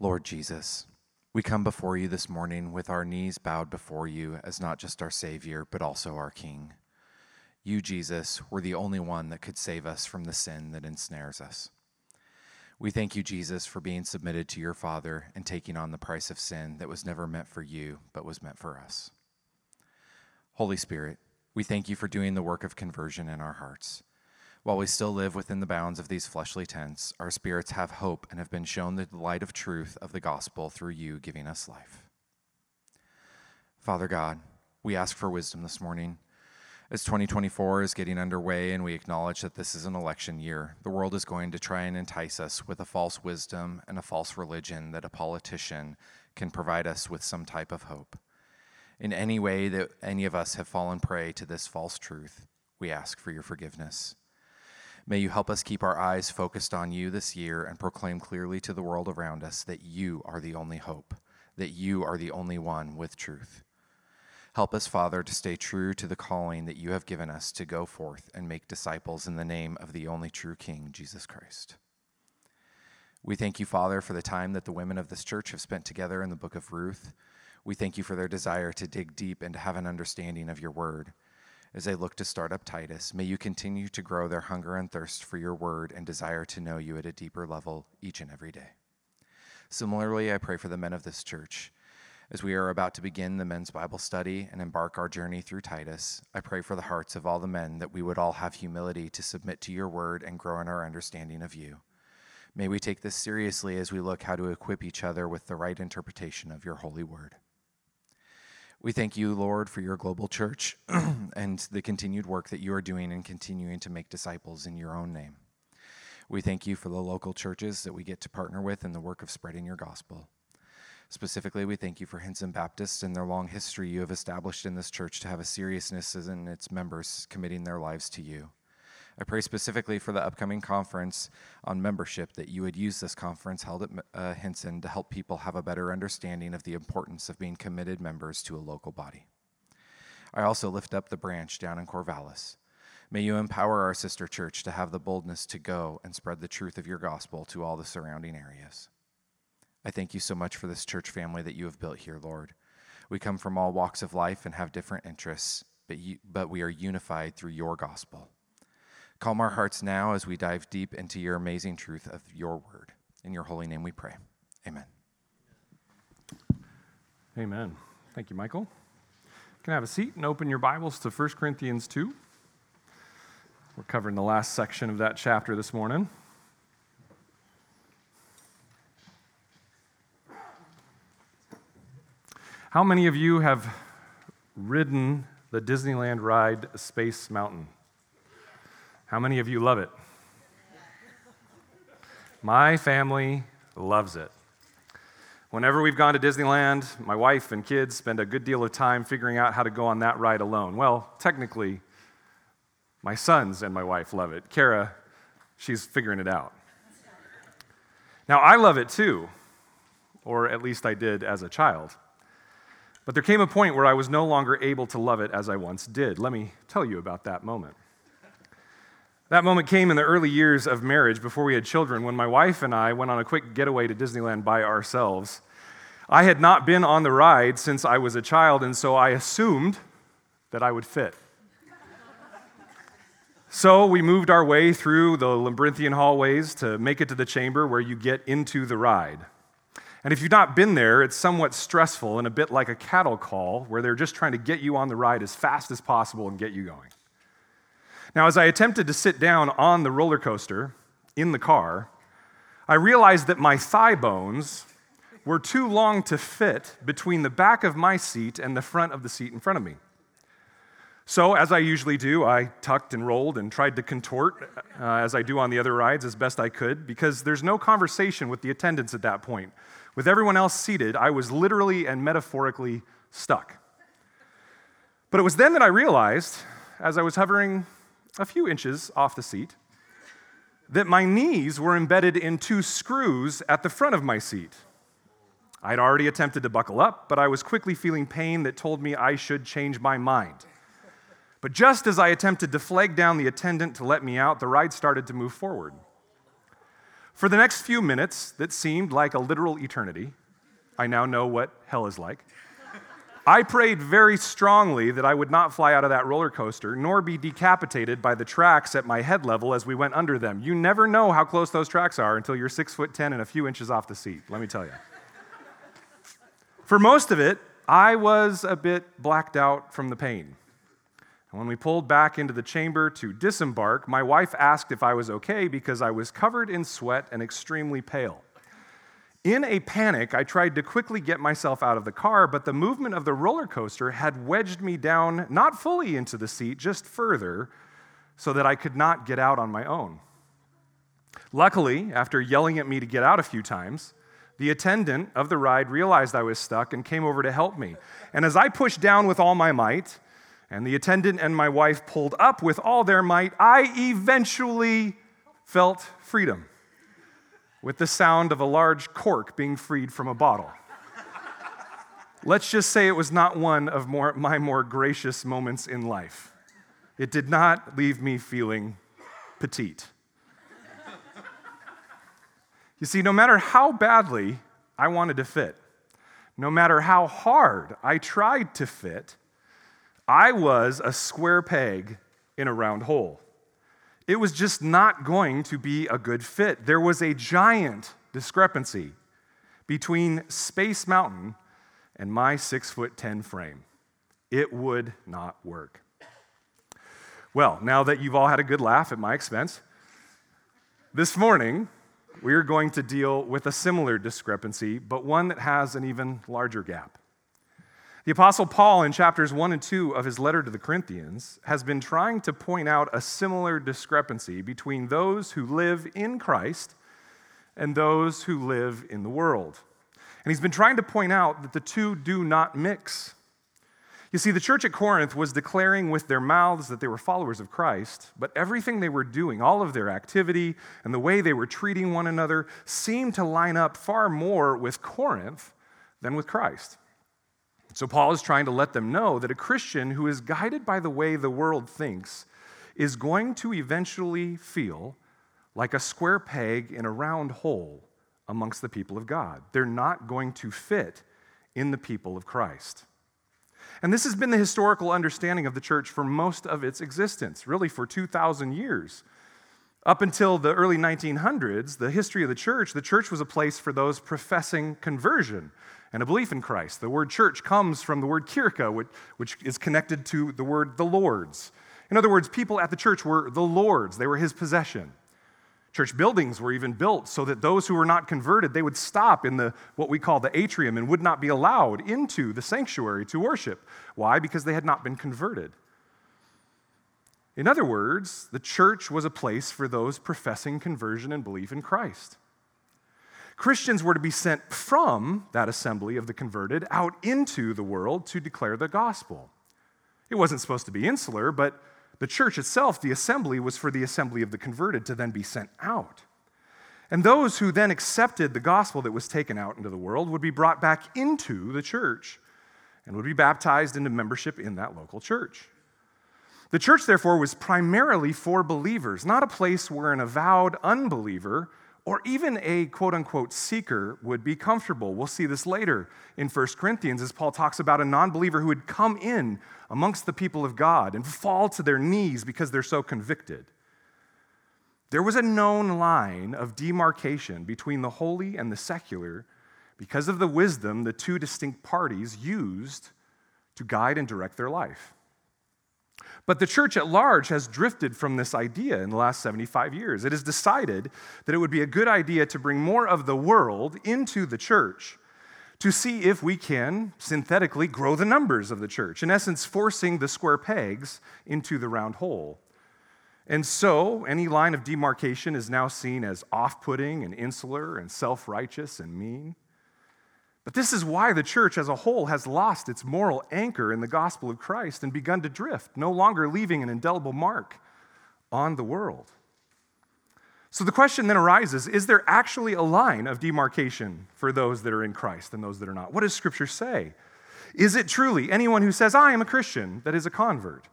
Lord Jesus, we come before you this morning with our knees bowed before you as not just our Savior, but also our King. You, Jesus, were the only one that could save us from the sin that ensnares us. We thank you, Jesus, for being submitted to your Father and taking on the price of sin that was never meant for you, but was meant for us. Holy Spirit, we thank you for doing the work of conversion in our hearts. While we still live within the bounds of these fleshly tents, our spirits have hope and have been shown the light of truth of the gospel through you giving us life. Father God, we ask for wisdom this morning. As 2024 is getting underway and we acknowledge that this is an election year, the world is going to try and entice us with a false wisdom and a false religion that a politician can provide us with some type of hope. In any way that any of us have fallen prey to this false truth, we ask for your forgiveness. May you help us keep our eyes focused on you this year and proclaim clearly to the world around us that you are the only hope, that you are the only one with truth. Help us, Father, to stay true to the calling that you have given us to go forth and make disciples in the name of the only true King, Jesus Christ. We thank you, Father, for the time that the women of this church have spent together in the book of Ruth. We thank you for their desire to dig deep and to have an understanding of your word as they look to start up Titus. May you continue to grow their hunger and thirst for your word and desire to know you at a deeper level each and every day. Similarly, I pray for the men of this church. As we are about to begin the men's Bible study and embark our journey through Titus, I pray for the hearts of all the men that we would all have humility to submit to your word and grow in our understanding of you. May we take this seriously as we look how to equip each other with the right interpretation of your holy word. We thank you, Lord, for your global church and the continued work that you are doing and continuing to make disciples in your own name. We thank you for the local churches that we get to partner with in the work of spreading your gospel. Specifically, we thank you for Hinson Baptist and their long history you have established in this church to have a seriousness in its members committing their lives to you. I pray specifically for the upcoming conference on membership that you would use this conference held at uh, to help people have a better understanding of the importance of being committed members to a local body. I also lift up the branch down in Corvallis. May you empower our sister church to have the boldness to go and spread the truth of your gospel to all the surrounding areas. I thank you so much for this church family that you have built here, Lord. We come from all walks of life and have different interests, but, you, but we are unified through your gospel. Calm our hearts now as we dive deep into your amazing truth of your word. In your holy name we pray. Amen. Amen. Thank you, Michael. You can have a seat and open your Bibles to 1 Corinthians 2. We're covering the last section of that chapter this morning. How many of you have ridden the Disneyland ride Space Mountain? How many of you love it? My family loves it. Whenever we've gone to Disneyland, my wife and kids spend a good deal of time figuring out how to go on that ride alone. Well, technically, my sons and my wife love it. Kara, she's figuring it out. Now, I love it too, or at least I did as a child. But there came a point where I was no longer able to love it as I once did. Let me tell you about that moment. That moment came in the early years of marriage before we had children when my wife and I went on a quick getaway to Disneyland by ourselves. I had not been on the ride since I was a child, and so I assumed that I would fit. so we moved our way through the labyrinthian hallways to make it to the chamber where you get into the ride. And if you've not been there, it's somewhat stressful and a bit like a cattle call where they're just trying to get you on the ride as fast as possible and get you going. Now, as I attempted to sit down on the roller coaster in the car, I realized that my thigh bones were too long to fit between the back of my seat and the front of the seat in front of me. So, as I usually do, I tucked and rolled and tried to contort, uh, as I do on the other rides, as best I could, because there's no conversation with the attendants at that point. With everyone else seated, I was literally and metaphorically stuck. But it was then that I realized, as I was hovering a few inches off the seat, that my knees were embedded in two screws at the front of my seat. I'd already attempted to buckle up, but I was quickly feeling pain that told me I should change my mind. But just as I attempted to flag down the attendant to let me out, the ride started to move forward. For the next few minutes that seemed like a literal eternity, I now know what hell is like. I prayed very strongly that I would not fly out of that roller coaster, nor be decapitated by the tracks at my head level as we went under them. You never know how close those tracks are until you're six foot ten and a few inches off the seat, let me tell you. For most of it, I was a bit blacked out from the pain. And when we pulled back into the chamber to disembark, my wife asked if I was okay because I was covered in sweat and extremely pale. In a panic, I tried to quickly get myself out of the car, but the movement of the roller coaster had wedged me down, not fully into the seat, just further, so that I could not get out on my own. Luckily, after yelling at me to get out a few times, the attendant of the ride realized I was stuck and came over to help me. And as I pushed down with all my might, and the attendant and my wife pulled up with all their might, I eventually felt freedom with the sound of a large cork being freed from a bottle. Let's just say it was not one of more, my more gracious moments in life. It did not leave me feeling petite. You see, no matter how badly I wanted to fit, no matter how hard I tried to fit, I was a square peg in a round hole. It was just not going to be a good fit. There was a giant discrepancy between Space Mountain and my six foot 10 frame. It would not work. Well, now that you've all had a good laugh at my expense, this morning we are going to deal with a similar discrepancy, but one that has an even larger gap. The Apostle Paul, in chapters 1 and 2 of his letter to the Corinthians, has been trying to point out a similar discrepancy between those who live in Christ and those who live in the world. And he's been trying to point out that the two do not mix. You see, the church at Corinth was declaring with their mouths that they were followers of Christ, but everything they were doing, all of their activity and the way they were treating one another, seemed to line up far more with Corinth than with Christ. So, Paul is trying to let them know that a Christian who is guided by the way the world thinks is going to eventually feel like a square peg in a round hole amongst the people of God. They're not going to fit in the people of Christ. And this has been the historical understanding of the church for most of its existence, really for 2,000 years. Up until the early 1900s, the history of the church, the church was a place for those professing conversion and a belief in Christ. The word church comes from the word kirka, which, which is connected to the word the Lord's. In other words, people at the church were the Lord's, they were his possession. Church buildings were even built so that those who were not converted, they would stop in the what we call the atrium and would not be allowed into the sanctuary to worship. Why? Because they had not been converted. In other words, the church was a place for those professing conversion and belief in Christ. Christians were to be sent from that assembly of the converted out into the world to declare the gospel. It wasn't supposed to be insular, but the church itself, the assembly, was for the assembly of the converted to then be sent out. And those who then accepted the gospel that was taken out into the world would be brought back into the church and would be baptized into membership in that local church. The church, therefore, was primarily for believers, not a place where an avowed unbeliever or even a quote unquote seeker would be comfortable. We'll see this later in 1 Corinthians as Paul talks about a non believer who would come in amongst the people of God and fall to their knees because they're so convicted. There was a known line of demarcation between the holy and the secular because of the wisdom the two distinct parties used to guide and direct their life. But the church at large has drifted from this idea in the last 75 years. It has decided that it would be a good idea to bring more of the world into the church to see if we can synthetically grow the numbers of the church, in essence, forcing the square pegs into the round hole. And so, any line of demarcation is now seen as off putting and insular and self righteous and mean. But this is why the church as a whole has lost its moral anchor in the gospel of Christ and begun to drift, no longer leaving an indelible mark on the world. So the question then arises is there actually a line of demarcation for those that are in Christ and those that are not? What does Scripture say? Is it truly anyone who says, I am a Christian, that is a convert?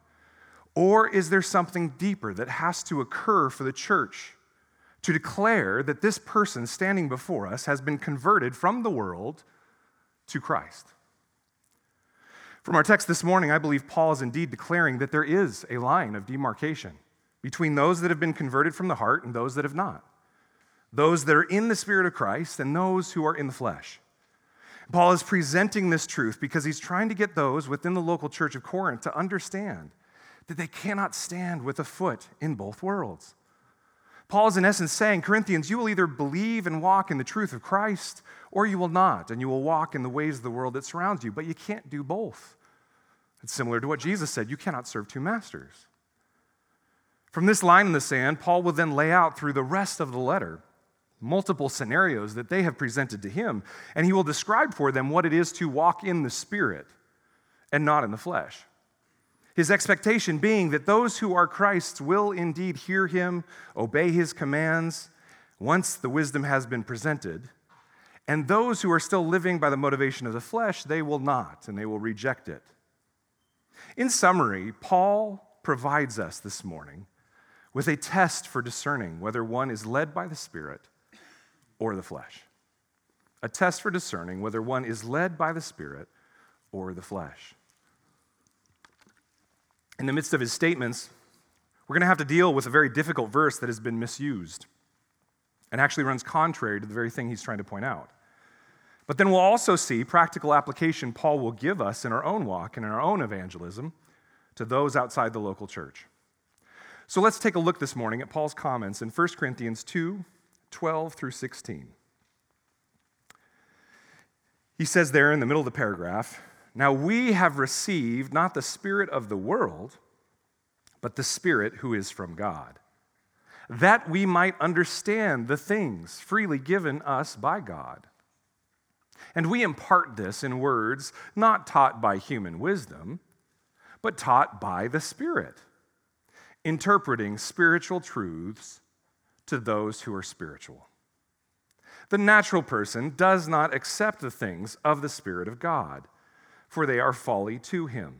Or is there something deeper that has to occur for the church to declare that this person standing before us has been converted from the world to Christ. From our text this morning, I believe Paul is indeed declaring that there is a line of demarcation between those that have been converted from the heart and those that have not, those that are in the Spirit of Christ and those who are in the flesh. Paul is presenting this truth because he's trying to get those within the local church of Corinth to understand that they cannot stand with a foot in both worlds. Paul is, in essence, saying, Corinthians, you will either believe and walk in the truth of Christ, or you will not, and you will walk in the ways of the world that surrounds you, but you can't do both. It's similar to what Jesus said you cannot serve two masters. From this line in the sand, Paul will then lay out through the rest of the letter multiple scenarios that they have presented to him, and he will describe for them what it is to walk in the Spirit and not in the flesh. His expectation being that those who are Christ's will indeed hear him, obey his commands, once the wisdom has been presented. And those who are still living by the motivation of the flesh, they will not, and they will reject it. In summary, Paul provides us this morning with a test for discerning whether one is led by the Spirit or the flesh. A test for discerning whether one is led by the Spirit or the flesh in the midst of his statements, we're going to have to deal with a very difficult verse that has been misused and actually runs contrary to the very thing he's trying to point out. But then we'll also see practical application Paul will give us in our own walk and in our own evangelism to those outside the local church. So let's take a look this morning at Paul's comments in 1 Corinthians 2 12 through 16. He says there in the middle of the paragraph, now we have received not the Spirit of the world, but the Spirit who is from God, that we might understand the things freely given us by God. And we impart this in words not taught by human wisdom, but taught by the Spirit, interpreting spiritual truths to those who are spiritual. The natural person does not accept the things of the Spirit of God for they are folly to him.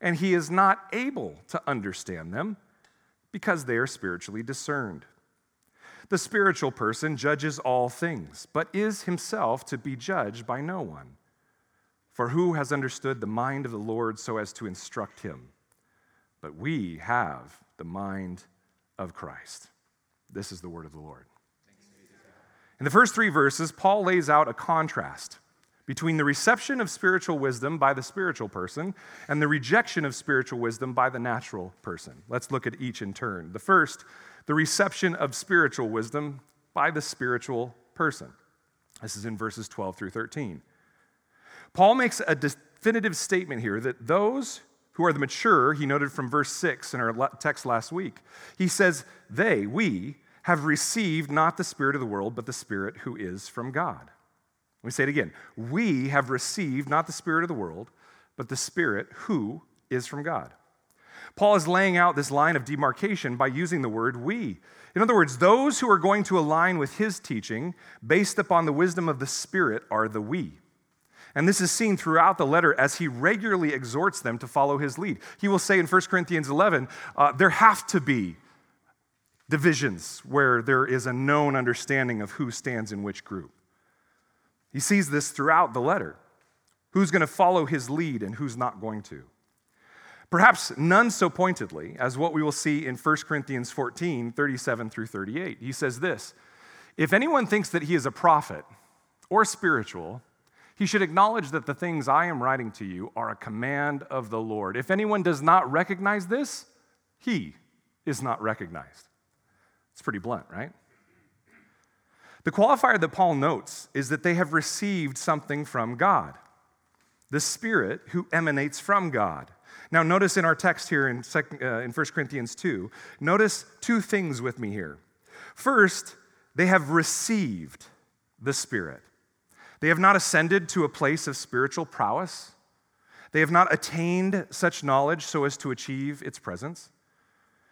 And he is not able to understand them because they are spiritually discerned. The spiritual person judges all things, but is himself to be judged by no one. For who has understood the mind of the Lord so as to instruct him? But we have the mind of Christ. This is the word of the Lord. In the first three verses, Paul lays out a contrast between the reception of spiritual wisdom by the spiritual person and the rejection of spiritual wisdom by the natural person. Let's look at each in turn. The first, the reception of spiritual wisdom by the spiritual person. This is in verses 12 through 13. Paul makes a definitive statement here that those who are the mature, he noted from verse 6 in our text last week, he says, They, we, have received not the Spirit of the world, but the Spirit who is from God. Let me say it again. We have received not the Spirit of the world, but the Spirit who is from God. Paul is laying out this line of demarcation by using the word we. In other words, those who are going to align with his teaching based upon the wisdom of the Spirit are the we. And this is seen throughout the letter as he regularly exhorts them to follow his lead. He will say in 1 Corinthians 11, uh, there have to be divisions where there is a known understanding of who stands in which group. He sees this throughout the letter who's going to follow his lead and who's not going to. Perhaps none so pointedly as what we will see in 1 Corinthians 14 37 through 38. He says this If anyone thinks that he is a prophet or spiritual, he should acknowledge that the things I am writing to you are a command of the Lord. If anyone does not recognize this, he is not recognized. It's pretty blunt, right? The qualifier that Paul notes is that they have received something from God, the Spirit who emanates from God. Now, notice in our text here in, uh, in 1 Corinthians 2, notice two things with me here. First, they have received the Spirit. They have not ascended to a place of spiritual prowess. They have not attained such knowledge so as to achieve its presence.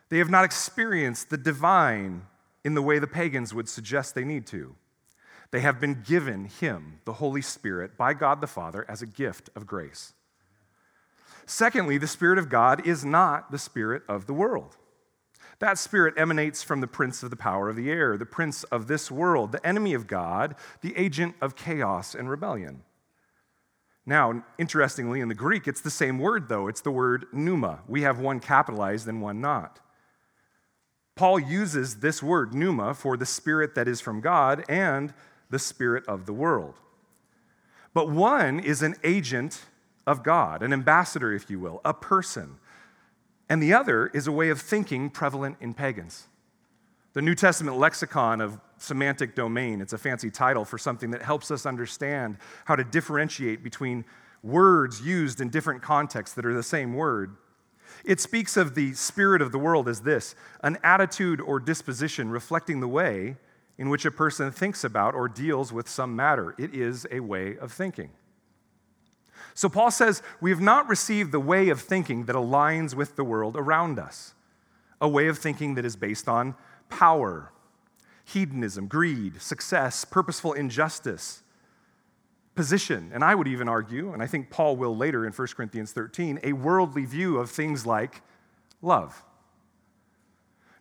They have not experienced the divine in the way the pagans would suggest they need to. They have been given Him, the Holy Spirit, by God the Father as a gift of grace. Secondly, the Spirit of God is not the Spirit of the world. That spirit emanates from the prince of the power of the air, the prince of this world, the enemy of God, the agent of chaos and rebellion. Now, interestingly, in the Greek, it's the same word, though. It's the word pneuma. We have one capitalized and one not. Paul uses this word, pneuma, for the spirit that is from God and the spirit of the world. But one is an agent of God, an ambassador, if you will, a person. And the other is a way of thinking prevalent in pagans. The New Testament lexicon of semantic domain. It's a fancy title for something that helps us understand how to differentiate between words used in different contexts that are the same word. It speaks of the spirit of the world as this an attitude or disposition reflecting the way in which a person thinks about or deals with some matter. It is a way of thinking. So Paul says, We have not received the way of thinking that aligns with the world around us, a way of thinking that is based on power hedonism, greed, success, purposeful injustice, position, and I would even argue, and I think Paul will later in 1 Corinthians 13, a worldly view of things like love.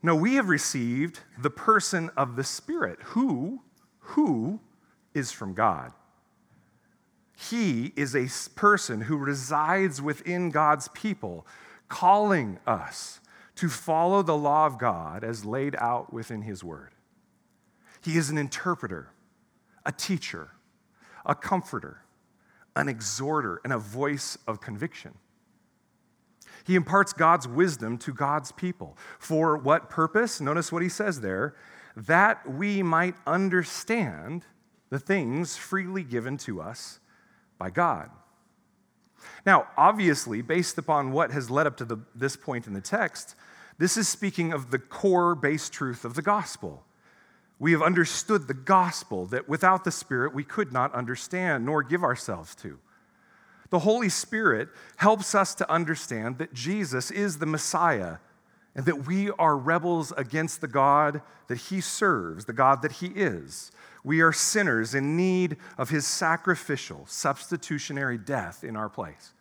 No, we have received the person of the Spirit, who, who is from God. He is a person who resides within God's people, calling us to follow the law of God as laid out within His Word. He is an interpreter, a teacher, a comforter, an exhorter, and a voice of conviction. He imparts God's wisdom to God's people. For what purpose? Notice what he says there that we might understand the things freely given to us by God. Now, obviously, based upon what has led up to the, this point in the text, this is speaking of the core base truth of the gospel we have understood the gospel that without the Spirit we could not understand nor give ourselves to. The Holy Spirit helps us to understand that Jesus is the Messiah and that we are rebels against the God that he serves, the God that he is. We are sinners in need of his sacrificial, substitutionary death in our place.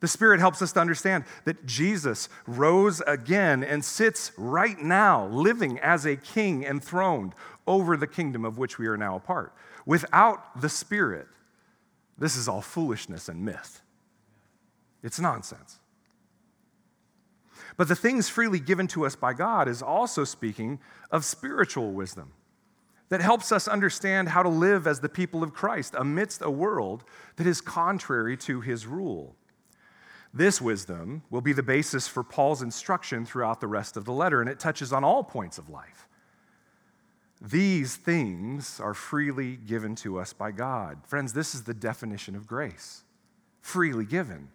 The Spirit helps us to understand that Jesus rose again and sits right now, living as a king enthroned over the kingdom of which we are now a part. Without the Spirit, this is all foolishness and myth. It's nonsense. But the things freely given to us by God is also speaking of spiritual wisdom that helps us understand how to live as the people of Christ amidst a world that is contrary to his rule. This wisdom will be the basis for Paul's instruction throughout the rest of the letter, and it touches on all points of life. These things are freely given to us by God. Friends, this is the definition of grace freely given.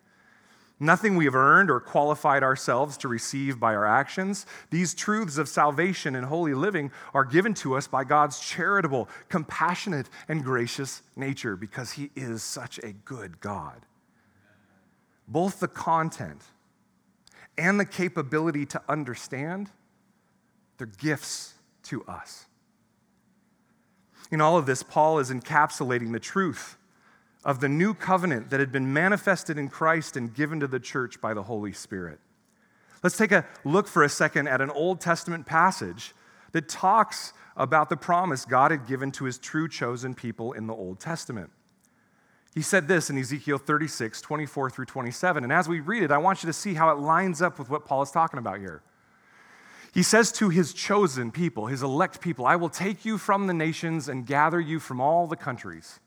Nothing we have earned or qualified ourselves to receive by our actions. These truths of salvation and holy living are given to us by God's charitable, compassionate, and gracious nature because He is such a good God both the content and the capability to understand, they're gifts to us. In all of this, Paul is encapsulating the truth of the new covenant that had been manifested in Christ and given to the church by the Holy Spirit. Let's take a look for a second at an Old Testament passage that talks about the promise God had given to his true chosen people in the Old Testament. He said this in Ezekiel 36, 24 through 27. And as we read it, I want you to see how it lines up with what Paul is talking about here. He says to his chosen people, his elect people, I will take you from the nations and gather you from all the countries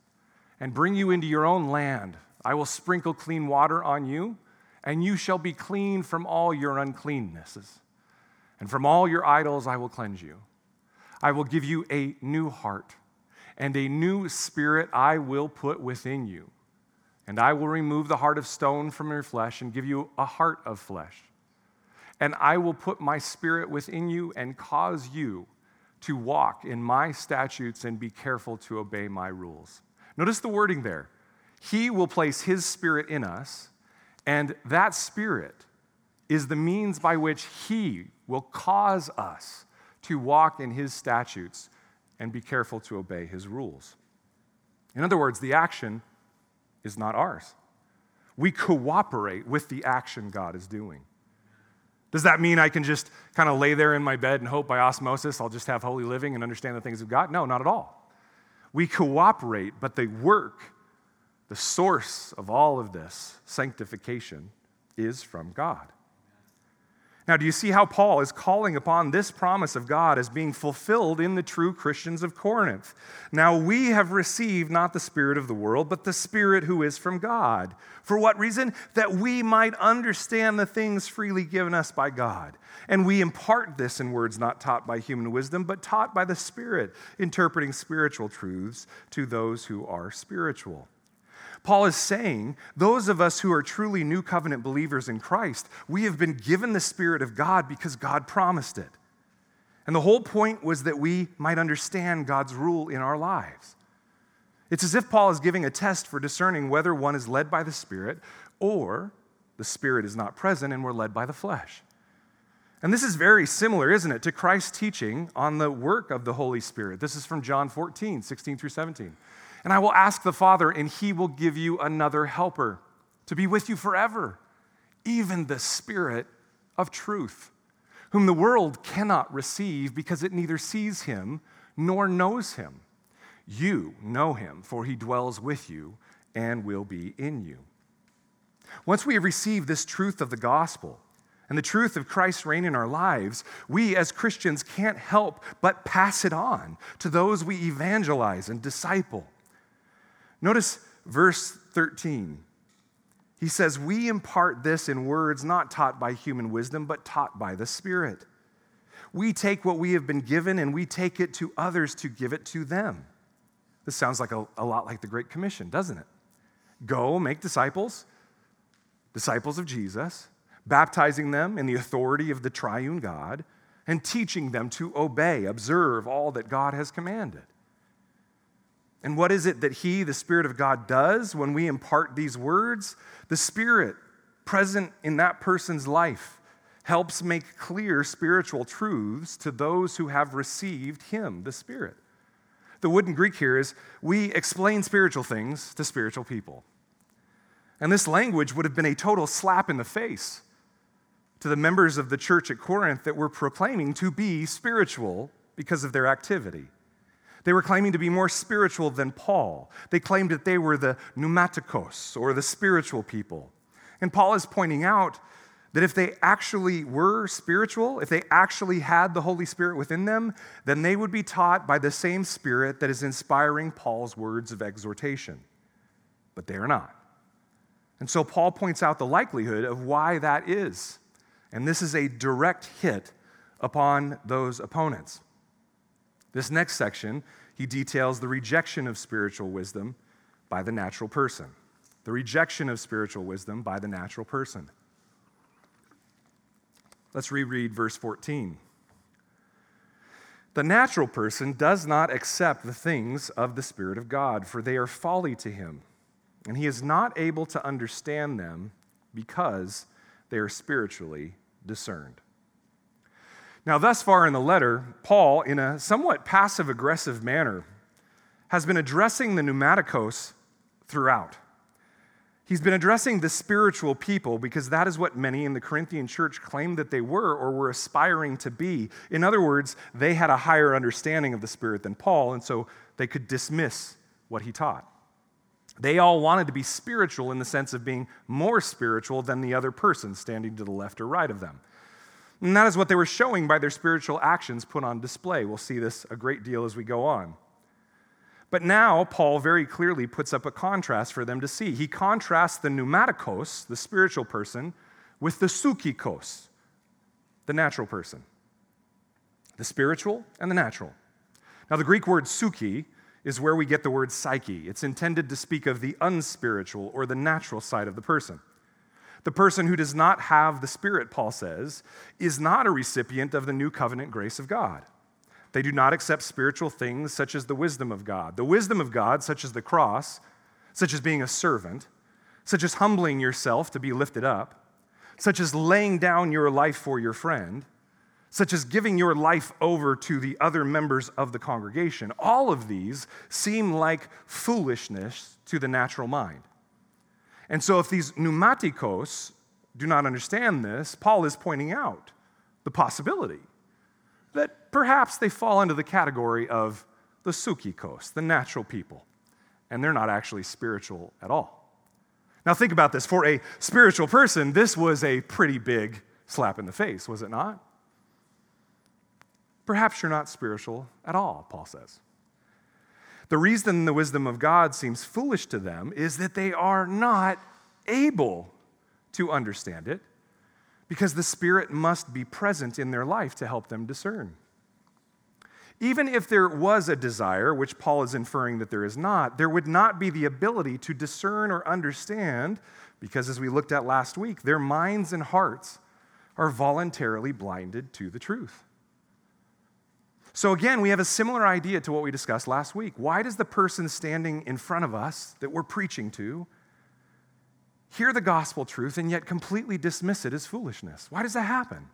and bring you into your own land. I will sprinkle clean water on you, and you shall be clean from all your uncleannesses. And from all your idols I will cleanse you. I will give you a new heart and a new spirit I will put within you. And I will remove the heart of stone from your flesh and give you a heart of flesh. And I will put my spirit within you and cause you to walk in my statutes and be careful to obey my rules. Notice the wording there. He will place his spirit in us, and that spirit is the means by which he will cause us to walk in his statutes and be careful to obey his rules. In other words, the action is not ours. We cooperate with the action God is doing. Does that mean I can just kind of lay there in my bed and hope by osmosis I'll just have holy living and understand the things of God? No, not at all. We cooperate, but the work, the source of all of this sanctification, is from God. Now, do you see how Paul is calling upon this promise of God as being fulfilled in the true Christians of Corinth? Now, we have received not the Spirit of the world, but the Spirit who is from God. For what reason? That we might understand the things freely given us by God. And we impart this in words not taught by human wisdom, but taught by the Spirit, interpreting spiritual truths to those who are spiritual. Paul is saying, those of us who are truly new covenant believers in Christ, we have been given the Spirit of God because God promised it. And the whole point was that we might understand God's rule in our lives. It's as if Paul is giving a test for discerning whether one is led by the Spirit or the Spirit is not present and we're led by the flesh. And this is very similar, isn't it, to Christ's teaching on the work of the Holy Spirit. This is from John 14, 16 through 17. And I will ask the Father, and he will give you another helper to be with you forever, even the Spirit of truth, whom the world cannot receive because it neither sees him nor knows him. You know him, for he dwells with you and will be in you. Once we have received this truth of the gospel, and the truth of Christ's reign in our lives, we as Christians can't help but pass it on to those we evangelize and disciple. Notice verse 13. He says, We impart this in words not taught by human wisdom, but taught by the Spirit. We take what we have been given and we take it to others to give it to them. This sounds like a, a lot like the Great Commission, doesn't it? Go make disciples, disciples of Jesus, baptizing them in the authority of the triune God, and teaching them to obey, observe all that God has commanded. And what is it that He, the Spirit of God, does when we impart these words? The Spirit present in that person's life helps make clear spiritual truths to those who have received Him, the Spirit. The wooden Greek here is we explain spiritual things to spiritual people. And this language would have been a total slap in the face to the members of the church at Corinth that were proclaiming to be spiritual because of their activity. They were claiming to be more spiritual than Paul. They claimed that they were the pneumaticos, or the spiritual people. And Paul is pointing out that if they actually were spiritual, if they actually had the Holy Spirit within them, then they would be taught by the same Spirit that is inspiring Paul's words of exhortation. But they are not. And so Paul points out the likelihood of why that is. And this is a direct hit upon those opponents. This next section, he details the rejection of spiritual wisdom by the natural person. The rejection of spiritual wisdom by the natural person. Let's reread verse 14. The natural person does not accept the things of the Spirit of God, for they are folly to him, and he is not able to understand them because they are spiritually discerned. Now, thus far in the letter, Paul, in a somewhat passive aggressive manner, has been addressing the pneumatikos throughout. He's been addressing the spiritual people because that is what many in the Corinthian church claimed that they were or were aspiring to be. In other words, they had a higher understanding of the Spirit than Paul, and so they could dismiss what he taught. They all wanted to be spiritual in the sense of being more spiritual than the other person standing to the left or right of them. And that is what they were showing by their spiritual actions put on display. We'll see this a great deal as we go on. But now, Paul very clearly puts up a contrast for them to see. He contrasts the pneumaticos, the spiritual person, with the psychikos, the natural person. The spiritual and the natural. Now, the Greek word psyche is where we get the word psyche. It's intended to speak of the unspiritual or the natural side of the person. The person who does not have the Spirit, Paul says, is not a recipient of the new covenant grace of God. They do not accept spiritual things such as the wisdom of God. The wisdom of God, such as the cross, such as being a servant, such as humbling yourself to be lifted up, such as laying down your life for your friend, such as giving your life over to the other members of the congregation. All of these seem like foolishness to the natural mind. And so, if these pneumatikos, do not understand this, Paul is pointing out the possibility that perhaps they fall into the category of the psychikos, the natural people, and they're not actually spiritual at all. Now, think about this. For a spiritual person, this was a pretty big slap in the face, was it not? Perhaps you're not spiritual at all, Paul says. The reason the wisdom of God seems foolish to them is that they are not able to understand it because the Spirit must be present in their life to help them discern. Even if there was a desire, which Paul is inferring that there is not, there would not be the ability to discern or understand because, as we looked at last week, their minds and hearts are voluntarily blinded to the truth. So, again, we have a similar idea to what we discussed last week. Why does the person standing in front of us that we're preaching to hear the gospel truth and yet completely dismiss it as foolishness? Why does that happen?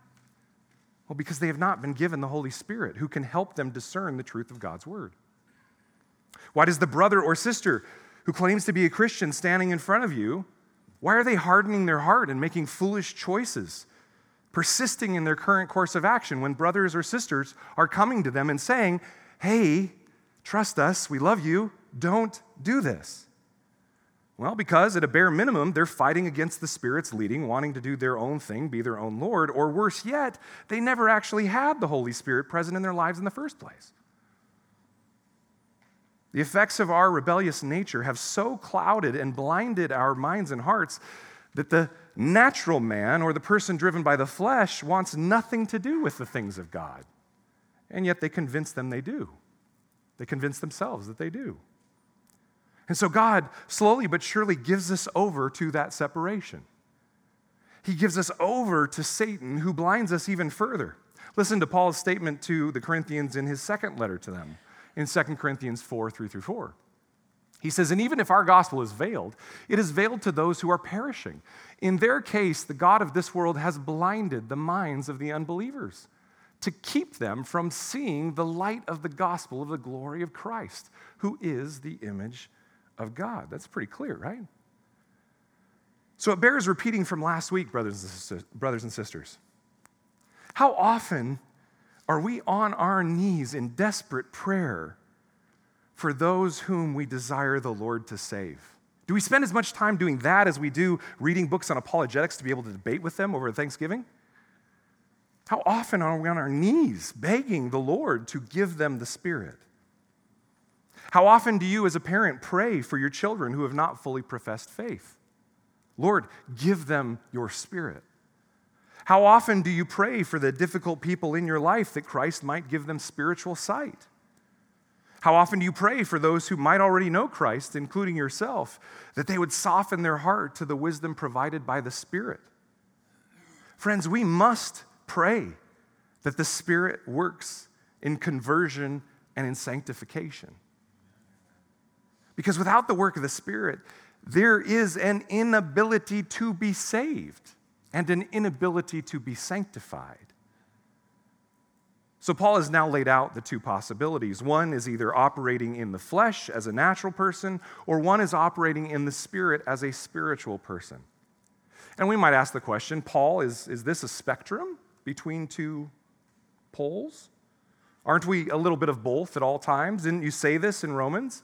Well, because they have not been given the Holy Spirit who can help them discern the truth of God's word. Why does the brother or sister who claims to be a Christian standing in front of you, why are they hardening their heart and making foolish choices persisting in their current course of action when brothers or sisters are coming to them and saying, Hey, trust us, we love you, don't do this. Well, because at a bare minimum, they're fighting against the Spirit's leading, wanting to do their own thing, be their own Lord, or worse yet, they never actually had the Holy Spirit present in their lives in the first place. The effects of our rebellious nature have so clouded and blinded our minds and hearts that the natural man or the person driven by the flesh wants nothing to do with the things of God. And yet they convince them they do. They convince themselves that they do. And so God slowly but surely gives us over to that separation. He gives us over to Satan, who blinds us even further. Listen to Paul's statement to the Corinthians in his second letter to them in 2 Corinthians 4 3 through 4. He says, And even if our gospel is veiled, it is veiled to those who are perishing. In their case, the God of this world has blinded the minds of the unbelievers to keep them from seeing the light of the gospel of the glory of Christ, who is the image of God. That's pretty clear, right? So it bears repeating from last week, brothers and sisters. How often are we on our knees in desperate prayer? For those whom we desire the Lord to save? Do we spend as much time doing that as we do reading books on apologetics to be able to debate with them over Thanksgiving? How often are we on our knees begging the Lord to give them the Spirit? How often do you, as a parent, pray for your children who have not fully professed faith? Lord, give them your Spirit. How often do you pray for the difficult people in your life that Christ might give them spiritual sight? How often do you pray for those who might already know Christ, including yourself, that they would soften their heart to the wisdom provided by the Spirit? Friends, we must pray that the Spirit works in conversion and in sanctification. Because without the work of the Spirit, there is an inability to be saved and an inability to be sanctified. So, Paul has now laid out the two possibilities. One is either operating in the flesh as a natural person, or one is operating in the spirit as a spiritual person. And we might ask the question Paul, is, is this a spectrum between two poles? Aren't we a little bit of both at all times? Didn't you say this in Romans?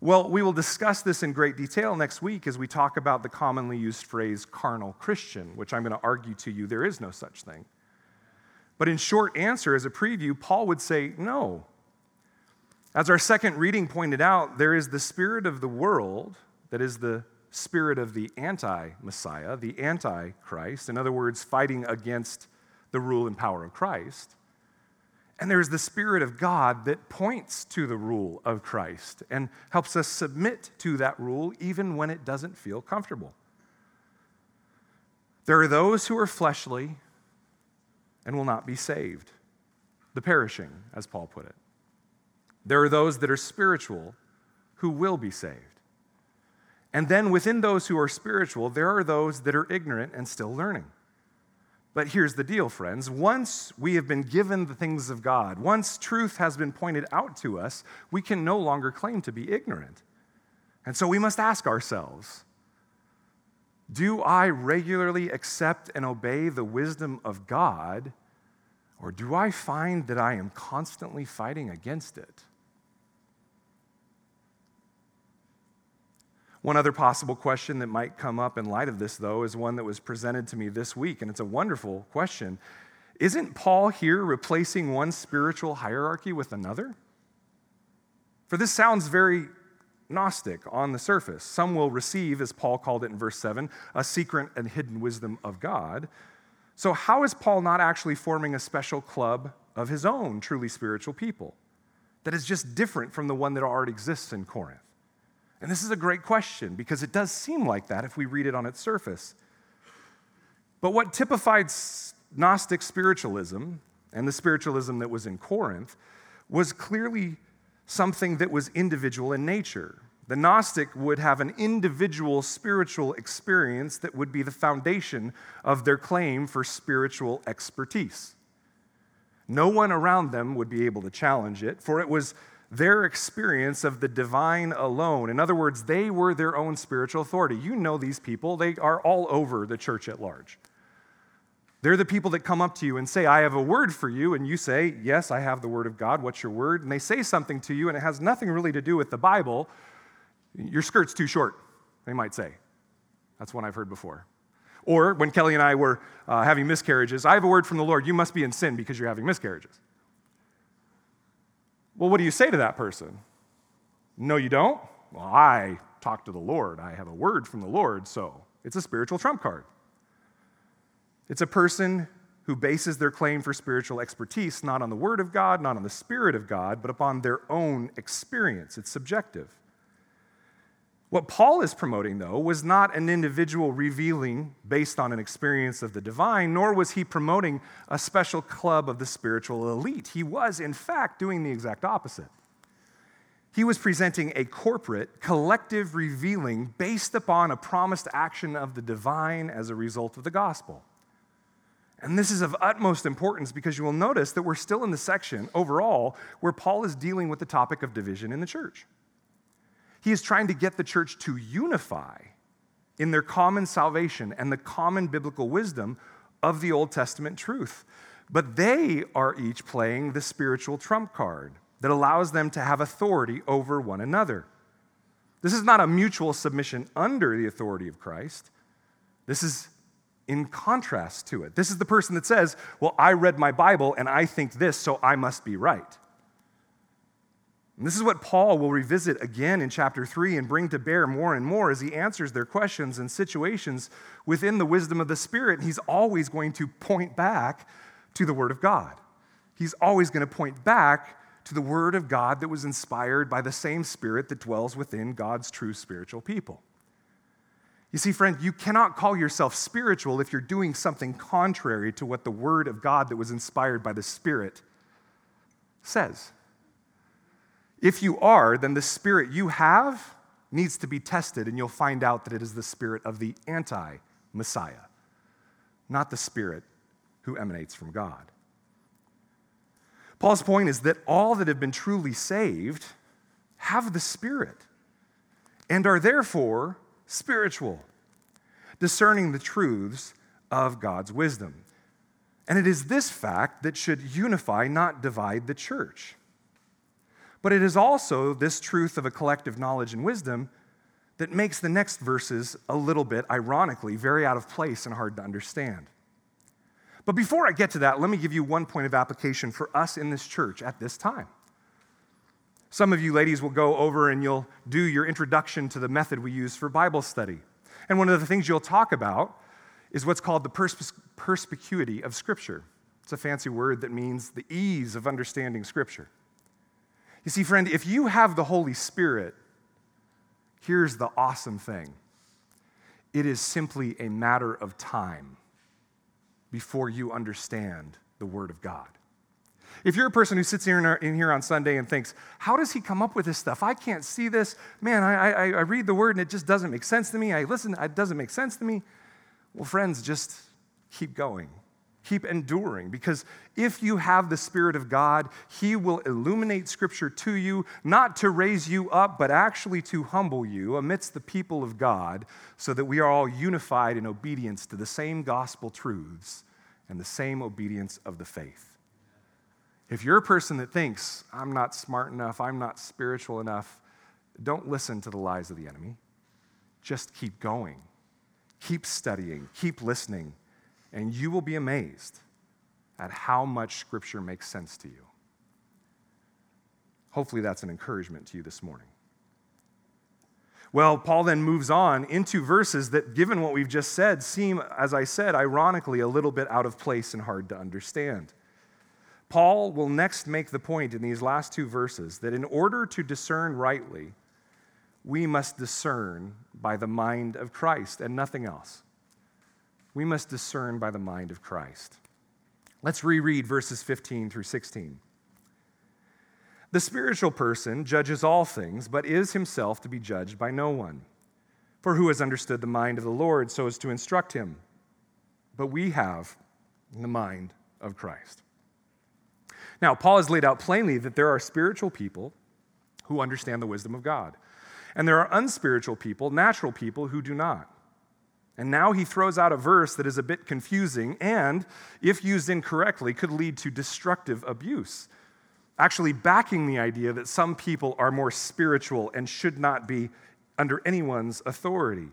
Well, we will discuss this in great detail next week as we talk about the commonly used phrase carnal Christian, which I'm going to argue to you there is no such thing. But in short answer, as a preview, Paul would say no. As our second reading pointed out, there is the spirit of the world, that is the spirit of the anti Messiah, the anti Christ, in other words, fighting against the rule and power of Christ. And there's the Spirit of God that points to the rule of Christ and helps us submit to that rule even when it doesn't feel comfortable. There are those who are fleshly and will not be saved. The perishing, as Paul put it. There are those that are spiritual who will be saved. And then within those who are spiritual, there are those that are ignorant and still learning. But here's the deal, friends. Once we have been given the things of God, once truth has been pointed out to us, we can no longer claim to be ignorant. And so we must ask ourselves Do I regularly accept and obey the wisdom of God, or do I find that I am constantly fighting against it? One other possible question that might come up in light of this, though, is one that was presented to me this week, and it's a wonderful question. Isn't Paul here replacing one spiritual hierarchy with another? For this sounds very Gnostic on the surface. Some will receive, as Paul called it in verse 7, a secret and hidden wisdom of God. So, how is Paul not actually forming a special club of his own truly spiritual people that is just different from the one that already exists in Corinth? And this is a great question because it does seem like that if we read it on its surface. But what typified Gnostic spiritualism and the spiritualism that was in Corinth was clearly something that was individual in nature. The Gnostic would have an individual spiritual experience that would be the foundation of their claim for spiritual expertise. No one around them would be able to challenge it, for it was their experience of the divine alone. In other words, they were their own spiritual authority. You know these people, they are all over the church at large. They're the people that come up to you and say, I have a word for you. And you say, Yes, I have the word of God. What's your word? And they say something to you, and it has nothing really to do with the Bible. Your skirt's too short, they might say. That's one I've heard before. Or when Kelly and I were uh, having miscarriages, I have a word from the Lord. You must be in sin because you're having miscarriages. Well, what do you say to that person? No, you don't? Well, I talk to the Lord. I have a word from the Lord, so it's a spiritual trump card. It's a person who bases their claim for spiritual expertise not on the Word of God, not on the Spirit of God, but upon their own experience. It's subjective. What Paul is promoting, though, was not an individual revealing based on an experience of the divine, nor was he promoting a special club of the spiritual elite. He was, in fact, doing the exact opposite. He was presenting a corporate, collective revealing based upon a promised action of the divine as a result of the gospel. And this is of utmost importance because you will notice that we're still in the section overall where Paul is dealing with the topic of division in the church. He is trying to get the church to unify in their common salvation and the common biblical wisdom of the Old Testament truth. But they are each playing the spiritual trump card that allows them to have authority over one another. This is not a mutual submission under the authority of Christ. This is in contrast to it. This is the person that says, Well, I read my Bible and I think this, so I must be right. And this is what Paul will revisit again in chapter 3 and bring to bear more and more as he answers their questions and situations within the wisdom of the Spirit. He's always going to point back to the Word of God. He's always going to point back to the Word of God that was inspired by the same Spirit that dwells within God's true spiritual people. You see, friend, you cannot call yourself spiritual if you're doing something contrary to what the Word of God that was inspired by the Spirit says. If you are, then the Spirit you have needs to be tested, and you'll find out that it is the Spirit of the anti Messiah, not the Spirit who emanates from God. Paul's point is that all that have been truly saved have the Spirit and are therefore spiritual, discerning the truths of God's wisdom. And it is this fact that should unify, not divide the church. But it is also this truth of a collective knowledge and wisdom that makes the next verses a little bit, ironically, very out of place and hard to understand. But before I get to that, let me give you one point of application for us in this church at this time. Some of you ladies will go over and you'll do your introduction to the method we use for Bible study. And one of the things you'll talk about is what's called the pers- perspicuity of Scripture. It's a fancy word that means the ease of understanding Scripture. You see, friend, if you have the Holy Spirit, here's the awesome thing it is simply a matter of time before you understand the Word of God. If you're a person who sits here in here on Sunday and thinks, how does he come up with this stuff? I can't see this. Man, I, I, I read the word and it just doesn't make sense to me. I listen, it doesn't make sense to me. Well, friends, just keep going. Keep enduring because if you have the Spirit of God, He will illuminate Scripture to you, not to raise you up, but actually to humble you amidst the people of God, so that we are all unified in obedience to the same gospel truths and the same obedience of the faith. If you're a person that thinks, I'm not smart enough, I'm not spiritual enough, don't listen to the lies of the enemy. Just keep going, keep studying, keep listening, and you will be amazed at how much Scripture makes sense to you. Hopefully, that's an encouragement to you this morning. Well, Paul then moves on into verses that, given what we've just said, seem, as I said, ironically, a little bit out of place and hard to understand. Paul will next make the point in these last two verses that in order to discern rightly, we must discern by the mind of Christ and nothing else. We must discern by the mind of Christ. Let's reread verses 15 through 16. The spiritual person judges all things, but is himself to be judged by no one. For who has understood the mind of the Lord so as to instruct him? But we have the mind of Christ. Now, Paul has laid out plainly that there are spiritual people who understand the wisdom of God, and there are unspiritual people, natural people, who do not. And now he throws out a verse that is a bit confusing and, if used incorrectly, could lead to destructive abuse actually backing the idea that some people are more spiritual and should not be under anyone's authority.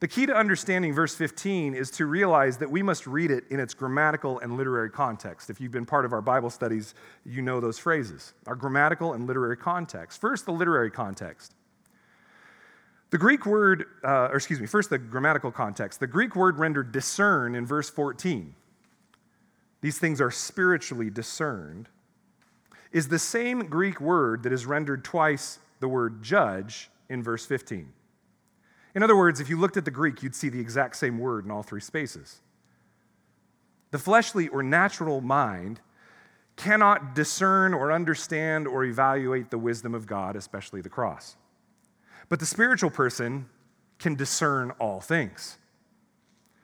The key to understanding verse 15 is to realize that we must read it in its grammatical and literary context. If you've been part of our Bible studies, you know those phrases. Our grammatical and literary context. First, the literary context. The Greek word, uh, or excuse me, first the grammatical context. The Greek word rendered discern in verse 14. These things are spiritually discerned is the same Greek word that is rendered twice the word judge in verse 15. In other words, if you looked at the Greek, you'd see the exact same word in all three spaces. The fleshly or natural mind cannot discern or understand or evaluate the wisdom of God, especially the cross. But the spiritual person can discern all things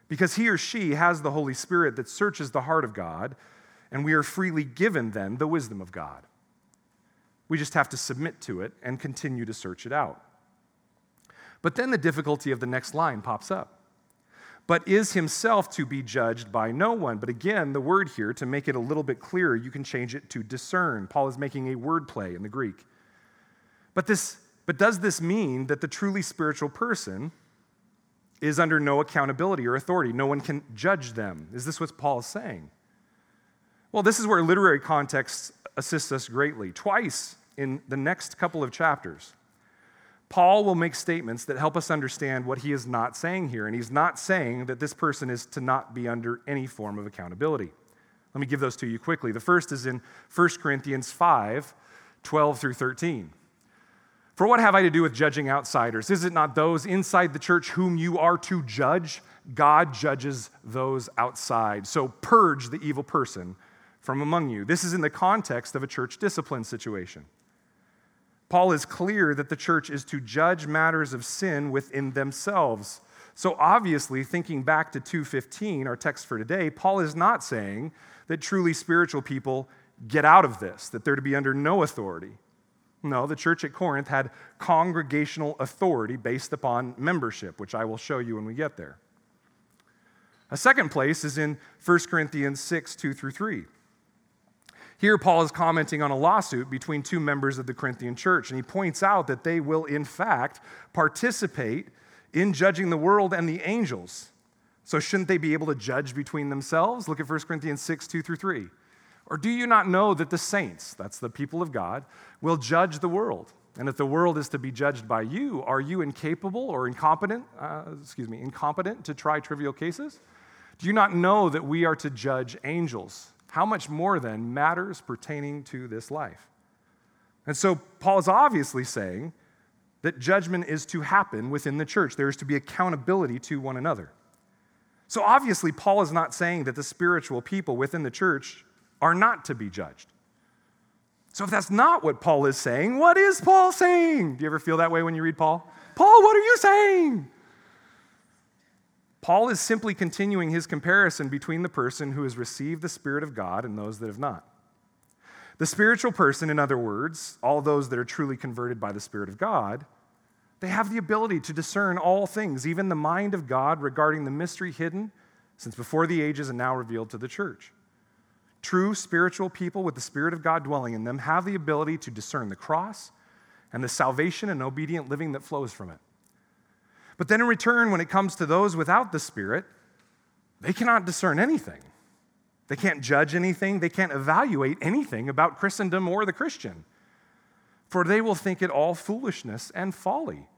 because he or she has the Holy Spirit that searches the heart of God and we are freely given then the wisdom of God. We just have to submit to it and continue to search it out. But then the difficulty of the next line pops up. But is himself to be judged by no one? But again, the word here, to make it a little bit clearer, you can change it to discern. Paul is making a word play in the Greek. But, this, but does this mean that the truly spiritual person is under no accountability or authority? No one can judge them. Is this what Paul is saying? Well, this is where literary context assists us greatly. Twice in the next couple of chapters, Paul will make statements that help us understand what he is not saying here. And he's not saying that this person is to not be under any form of accountability. Let me give those to you quickly. The first is in 1 Corinthians 5 12 through 13. For what have I to do with judging outsiders? Is it not those inside the church whom you are to judge? God judges those outside. So purge the evil person from among you. This is in the context of a church discipline situation. Paul is clear that the church is to judge matters of sin within themselves. So obviously, thinking back to 2:15, our text for today, Paul is not saying that truly spiritual people get out of this, that they're to be under no authority. No, the church at Corinth had congregational authority based upon membership, which I will show you when we get there. A second place is in 1 Corinthians 6, 2 through 3. Here, Paul is commenting on a lawsuit between two members of the Corinthian church, and he points out that they will, in fact, participate in judging the world and the angels. So, shouldn't they be able to judge between themselves? Look at 1 Corinthians 6 2 through 3. Or do you not know that the saints, that's the people of God, will judge the world? And if the world is to be judged by you, are you incapable or incompetent, uh, excuse me, incompetent to try trivial cases? Do you not know that we are to judge angels? How much more then matters pertaining to this life? And so Paul is obviously saying that judgment is to happen within the church. There is to be accountability to one another. So obviously, Paul is not saying that the spiritual people within the church are not to be judged. So if that's not what Paul is saying, what is Paul saying? Do you ever feel that way when you read Paul? Paul, what are you saying? Paul is simply continuing his comparison between the person who has received the Spirit of God and those that have not. The spiritual person, in other words, all those that are truly converted by the Spirit of God, they have the ability to discern all things, even the mind of God regarding the mystery hidden since before the ages and now revealed to the church. True spiritual people with the Spirit of God dwelling in them have the ability to discern the cross and the salvation and obedient living that flows from it. But then in return, when it comes to those without the Spirit, they cannot discern anything. They can't judge anything. They can't evaluate anything about Christendom or the Christian. For they will think it all foolishness and folly.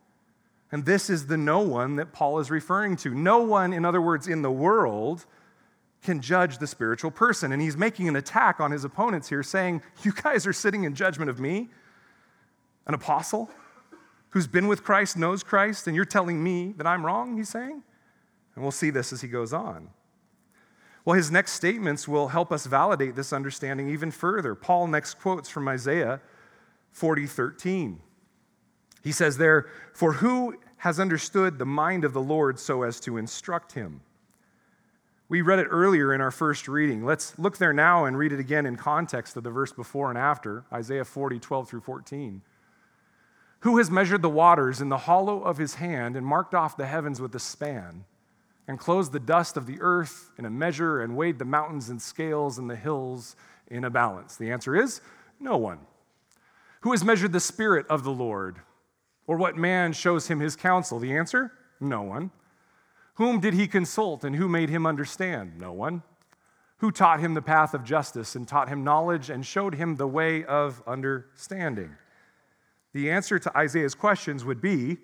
And this is the no one that Paul is referring to. No one, in other words, in the world can judge the spiritual person. And he's making an attack on his opponents here, saying, You guys are sitting in judgment of me, an apostle who's been with Christ, knows Christ, and you're telling me that I'm wrong, he's saying? And we'll see this as he goes on. Well, his next statements will help us validate this understanding even further. Paul next quotes from Isaiah 40 13. He says there, For who has understood the mind of the Lord so as to instruct him? We read it earlier in our first reading. Let's look there now and read it again in context of the verse before and after Isaiah 40, 12 through 14. Who has measured the waters in the hollow of his hand and marked off the heavens with a span, and closed the dust of the earth in a measure and weighed the mountains in scales and the hills in a balance? The answer is no one. Who has measured the Spirit of the Lord? Or what man shows him his counsel? The answer? No one. Whom did he consult and who made him understand? No one. Who taught him the path of justice and taught him knowledge and showed him the way of understanding? The answer to Isaiah's questions would be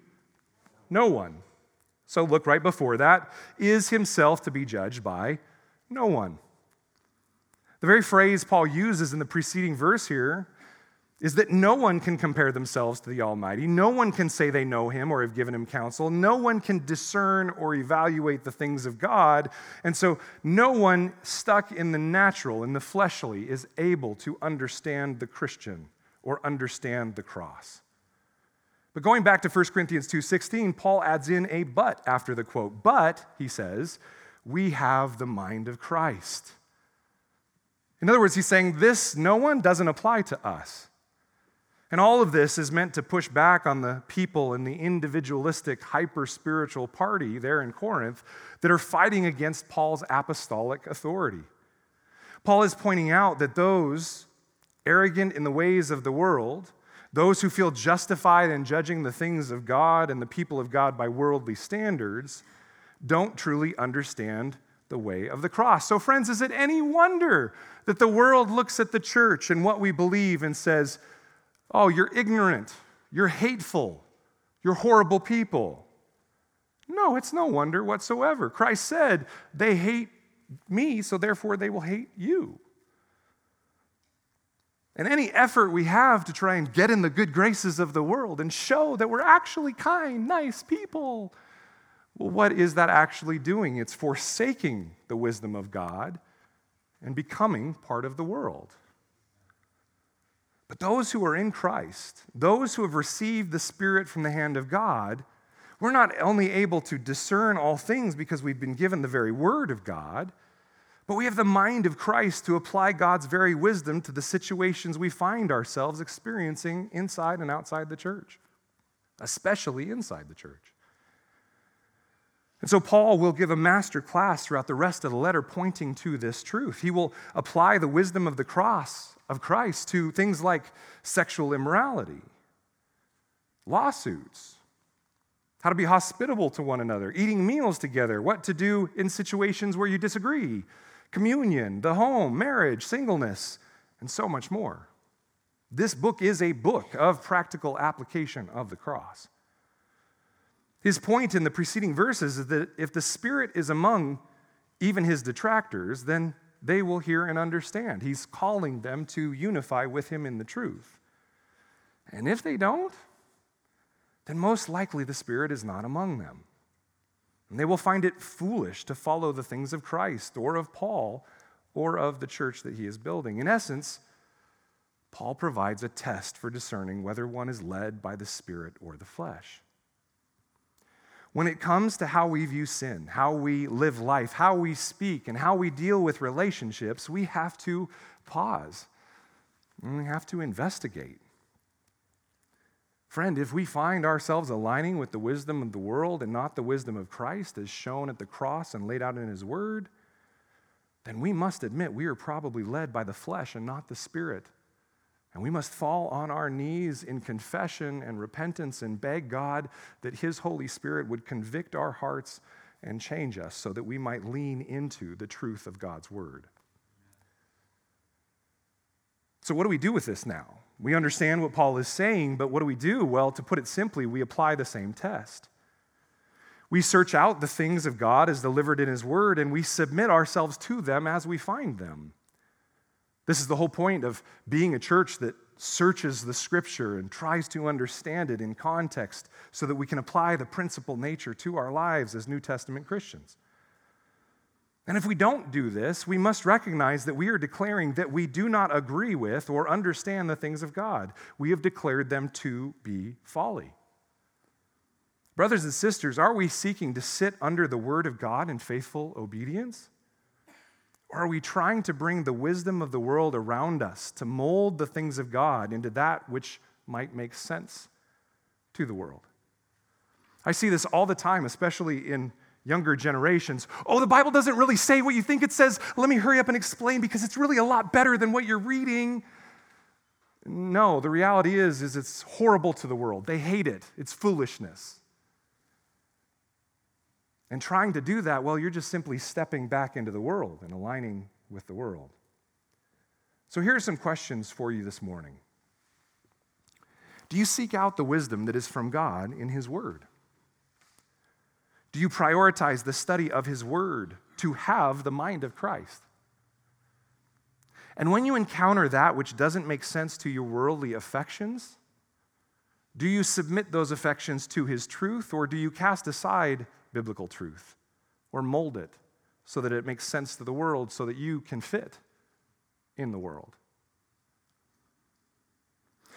no one. So look right before that. Is himself to be judged by no one? The very phrase Paul uses in the preceding verse here is that no one can compare themselves to the Almighty. No one can say they know Him or have given Him counsel. No one can discern or evaluate the things of God. And so, no one stuck in the natural, in the fleshly, is able to understand the Christian or understand the cross. But going back to 1 Corinthians 2:16, Paul adds in a but after the quote. But, he says, we have the mind of Christ. In other words, he's saying this no one doesn't apply to us. And all of this is meant to push back on the people in the individualistic, hyper spiritual party there in Corinth that are fighting against Paul's apostolic authority. Paul is pointing out that those arrogant in the ways of the world, those who feel justified in judging the things of God and the people of God by worldly standards, don't truly understand the way of the cross. So, friends, is it any wonder that the world looks at the church and what we believe and says, Oh, you're ignorant. You're hateful. You're horrible people. No, it's no wonder whatsoever. Christ said, They hate me, so therefore they will hate you. And any effort we have to try and get in the good graces of the world and show that we're actually kind, nice people, well, what is that actually doing? It's forsaking the wisdom of God and becoming part of the world. But those who are in Christ, those who have received the Spirit from the hand of God, we're not only able to discern all things because we've been given the very Word of God, but we have the mind of Christ to apply God's very wisdom to the situations we find ourselves experiencing inside and outside the church, especially inside the church. And so, Paul will give a master class throughout the rest of the letter pointing to this truth. He will apply the wisdom of the cross of Christ to things like sexual immorality, lawsuits, how to be hospitable to one another, eating meals together, what to do in situations where you disagree, communion, the home, marriage, singleness, and so much more. This book is a book of practical application of the cross. His point in the preceding verses is that if the Spirit is among even his detractors, then they will hear and understand. He's calling them to unify with him in the truth. And if they don't, then most likely the Spirit is not among them. And they will find it foolish to follow the things of Christ or of Paul or of the church that he is building. In essence, Paul provides a test for discerning whether one is led by the Spirit or the flesh. When it comes to how we view sin, how we live life, how we speak, and how we deal with relationships, we have to pause and we have to investigate. Friend, if we find ourselves aligning with the wisdom of the world and not the wisdom of Christ as shown at the cross and laid out in His Word, then we must admit we are probably led by the flesh and not the Spirit. And we must fall on our knees in confession and repentance and beg God that His Holy Spirit would convict our hearts and change us so that we might lean into the truth of God's Word. So, what do we do with this now? We understand what Paul is saying, but what do we do? Well, to put it simply, we apply the same test. We search out the things of God as delivered in His Word, and we submit ourselves to them as we find them. This is the whole point of being a church that searches the Scripture and tries to understand it in context so that we can apply the principal nature to our lives as New Testament Christians. And if we don't do this, we must recognize that we are declaring that we do not agree with or understand the things of God. We have declared them to be folly. Brothers and sisters, are we seeking to sit under the word of God in faithful obedience? Or are we trying to bring the wisdom of the world around us to mold the things of God into that which might make sense to the world? I see this all the time, especially in younger generations. Oh, the Bible doesn't really say what you think it says. Let me hurry up and explain because it's really a lot better than what you're reading. No, the reality is is it's horrible to the world. They hate it. It's foolishness. And trying to do that, well, you're just simply stepping back into the world and aligning with the world. So here are some questions for you this morning. Do you seek out the wisdom that is from God in His Word? Do you prioritize the study of His Word to have the mind of Christ? And when you encounter that which doesn't make sense to your worldly affections, do you submit those affections to His truth or do you cast aside biblical truth or mold it so that it makes sense to the world so that you can fit in the world.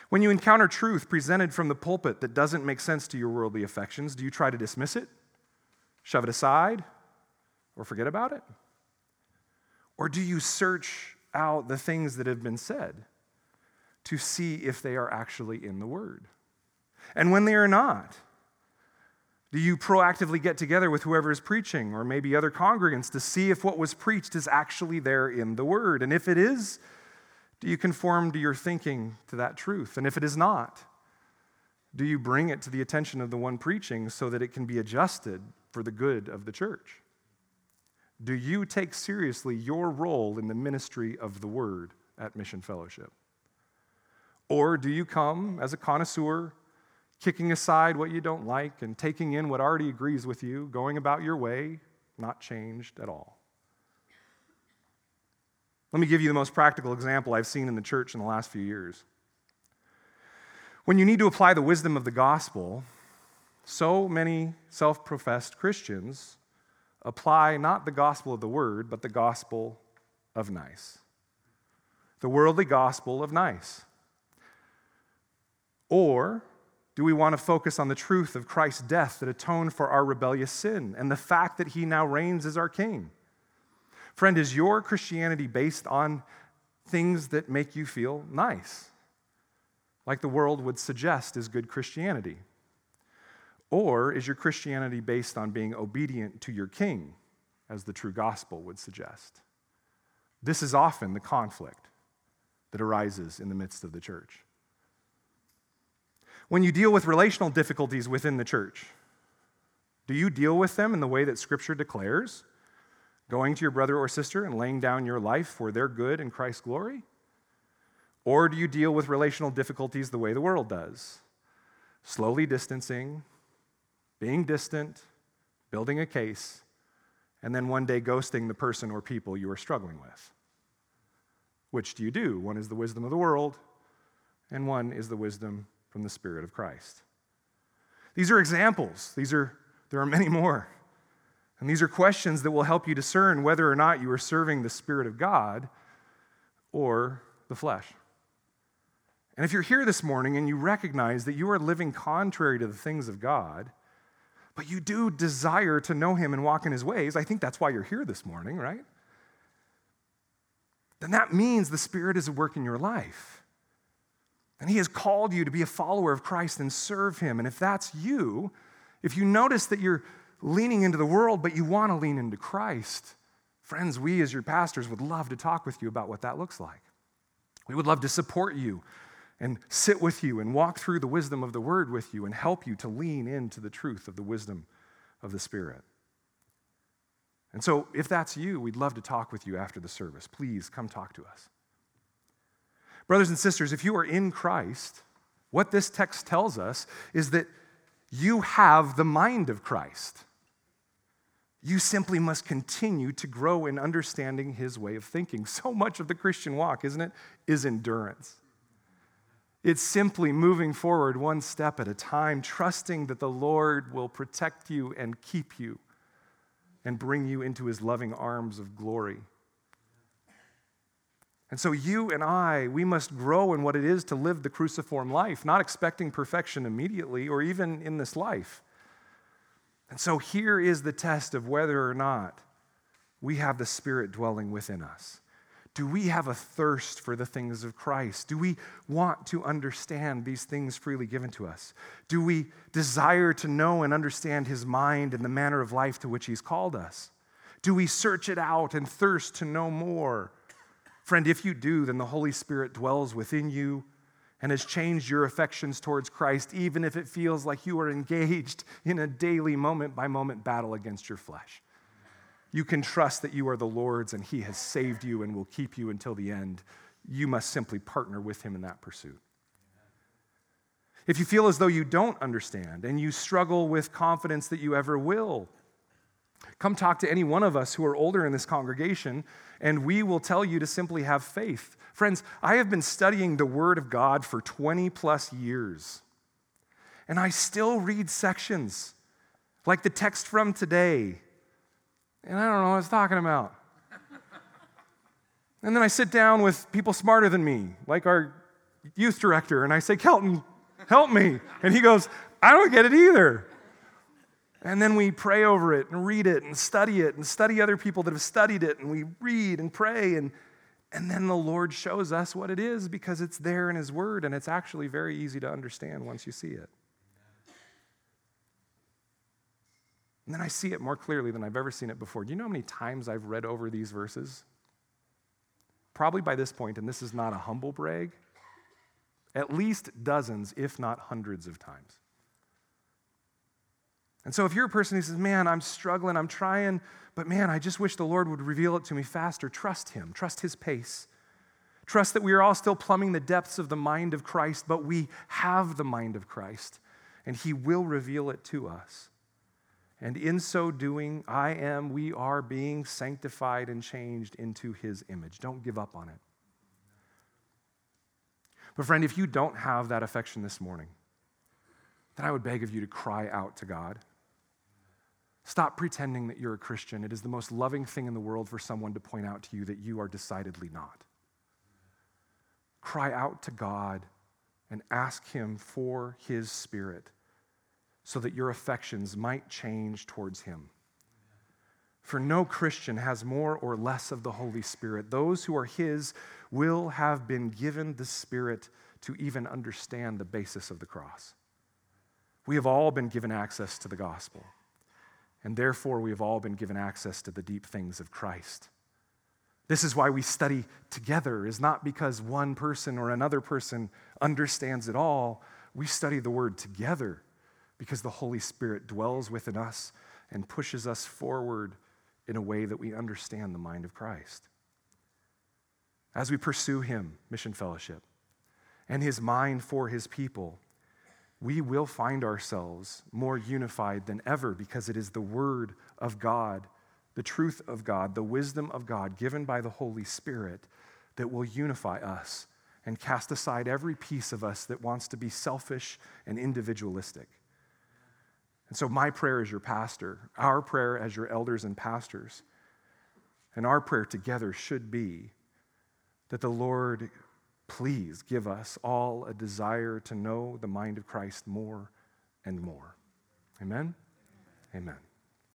When you encounter truth presented from the pulpit that doesn't make sense to your worldly affections, do you try to dismiss it, shove it aside, or forget about it? Or do you search out the things that have been said to see if they are actually in the Word? And when they are not, do you proactively get together with whoever is preaching or maybe other congregants to see if what was preached is actually there in the Word? And if it is, do you conform to your thinking to that truth? And if it is not, do you bring it to the attention of the one preaching so that it can be adjusted for the good of the church? Do you take seriously your role in the ministry of the Word at Mission Fellowship? Or do you come as a connoisseur? kicking aside what you don't like and taking in what already agrees with you, going about your way, not changed at all. Let me give you the most practical example I've seen in the church in the last few years. When you need to apply the wisdom of the gospel, so many self professed Christians apply not the gospel of the word, but the gospel of nice. The worldly gospel of nice. Or do we want to focus on the truth of Christ's death that atoned for our rebellious sin and the fact that he now reigns as our king? Friend, is your Christianity based on things that make you feel nice, like the world would suggest is good Christianity? Or is your Christianity based on being obedient to your king, as the true gospel would suggest? This is often the conflict that arises in the midst of the church. When you deal with relational difficulties within the church, do you deal with them in the way that Scripture declares? Going to your brother or sister and laying down your life for their good and Christ's glory? Or do you deal with relational difficulties the way the world does? Slowly distancing, being distant, building a case, and then one day ghosting the person or people you are struggling with. Which do you do? One is the wisdom of the world, and one is the wisdom from the Spirit of Christ. These are examples. These are, there are many more. And these are questions that will help you discern whether or not you are serving the Spirit of God or the flesh. And if you're here this morning and you recognize that you are living contrary to the things of God, but you do desire to know him and walk in his ways, I think that's why you're here this morning, right? Then that means the Spirit is at work in your life. And he has called you to be a follower of Christ and serve him. And if that's you, if you notice that you're leaning into the world, but you want to lean into Christ, friends, we as your pastors would love to talk with you about what that looks like. We would love to support you and sit with you and walk through the wisdom of the word with you and help you to lean into the truth of the wisdom of the Spirit. And so, if that's you, we'd love to talk with you after the service. Please come talk to us. Brothers and sisters, if you are in Christ, what this text tells us is that you have the mind of Christ. You simply must continue to grow in understanding his way of thinking. So much of the Christian walk, isn't it, is endurance. It's simply moving forward one step at a time, trusting that the Lord will protect you and keep you and bring you into his loving arms of glory. And so, you and I, we must grow in what it is to live the cruciform life, not expecting perfection immediately or even in this life. And so, here is the test of whether or not we have the Spirit dwelling within us. Do we have a thirst for the things of Christ? Do we want to understand these things freely given to us? Do we desire to know and understand His mind and the manner of life to which He's called us? Do we search it out and thirst to know more? Friend, if you do, then the Holy Spirit dwells within you and has changed your affections towards Christ, even if it feels like you are engaged in a daily moment by moment battle against your flesh. You can trust that you are the Lord's and He has saved you and will keep you until the end. You must simply partner with Him in that pursuit. If you feel as though you don't understand and you struggle with confidence that you ever will, come talk to any one of us who are older in this congregation, and we will tell you to simply have faith. Friends, I have been studying the Word of God for 20 plus years, and I still read sections like the text from today and I don't know what I was talking about. and then I sit down with people smarter than me, like our youth director, and I say, Kelton, help me. And he goes, I don't get it either. And then we pray over it and read it and study it and study other people that have studied it, and we read and pray. And, and then the Lord shows us what it is because it's there in His Word, and it's actually very easy to understand once you see it. And then I see it more clearly than I've ever seen it before. Do you know how many times I've read over these verses? Probably by this point, and this is not a humble brag, at least dozens, if not hundreds of times. And so if you're a person who says, Man, I'm struggling, I'm trying, but man, I just wish the Lord would reveal it to me faster, trust Him, trust His pace. Trust that we are all still plumbing the depths of the mind of Christ, but we have the mind of Christ, and He will reveal it to us. And in so doing, I am, we are being sanctified and changed into his image. Don't give up on it. But, friend, if you don't have that affection this morning, then I would beg of you to cry out to God. Stop pretending that you're a Christian. It is the most loving thing in the world for someone to point out to you that you are decidedly not. Cry out to God and ask Him for His Spirit so that your affections might change towards him. For no Christian has more or less of the Holy Spirit. Those who are his will have been given the Spirit to even understand the basis of the cross. We have all been given access to the gospel, and therefore we have all been given access to the deep things of Christ. This is why we study together, is not because one person or another person understands it all. We study the word together because the Holy Spirit dwells within us and pushes us forward in a way that we understand the mind of Christ. As we pursue Him, Mission Fellowship, and His mind for His people, we will find ourselves more unified than ever because it is the Word of God, the truth of God, the wisdom of God given by the Holy Spirit that will unify us and cast aside every piece of us that wants to be selfish and individualistic. And so, my prayer as your pastor, our prayer as your elders and pastors, and our prayer together should be that the Lord please give us all a desire to know the mind of Christ more and more. Amen? Amen.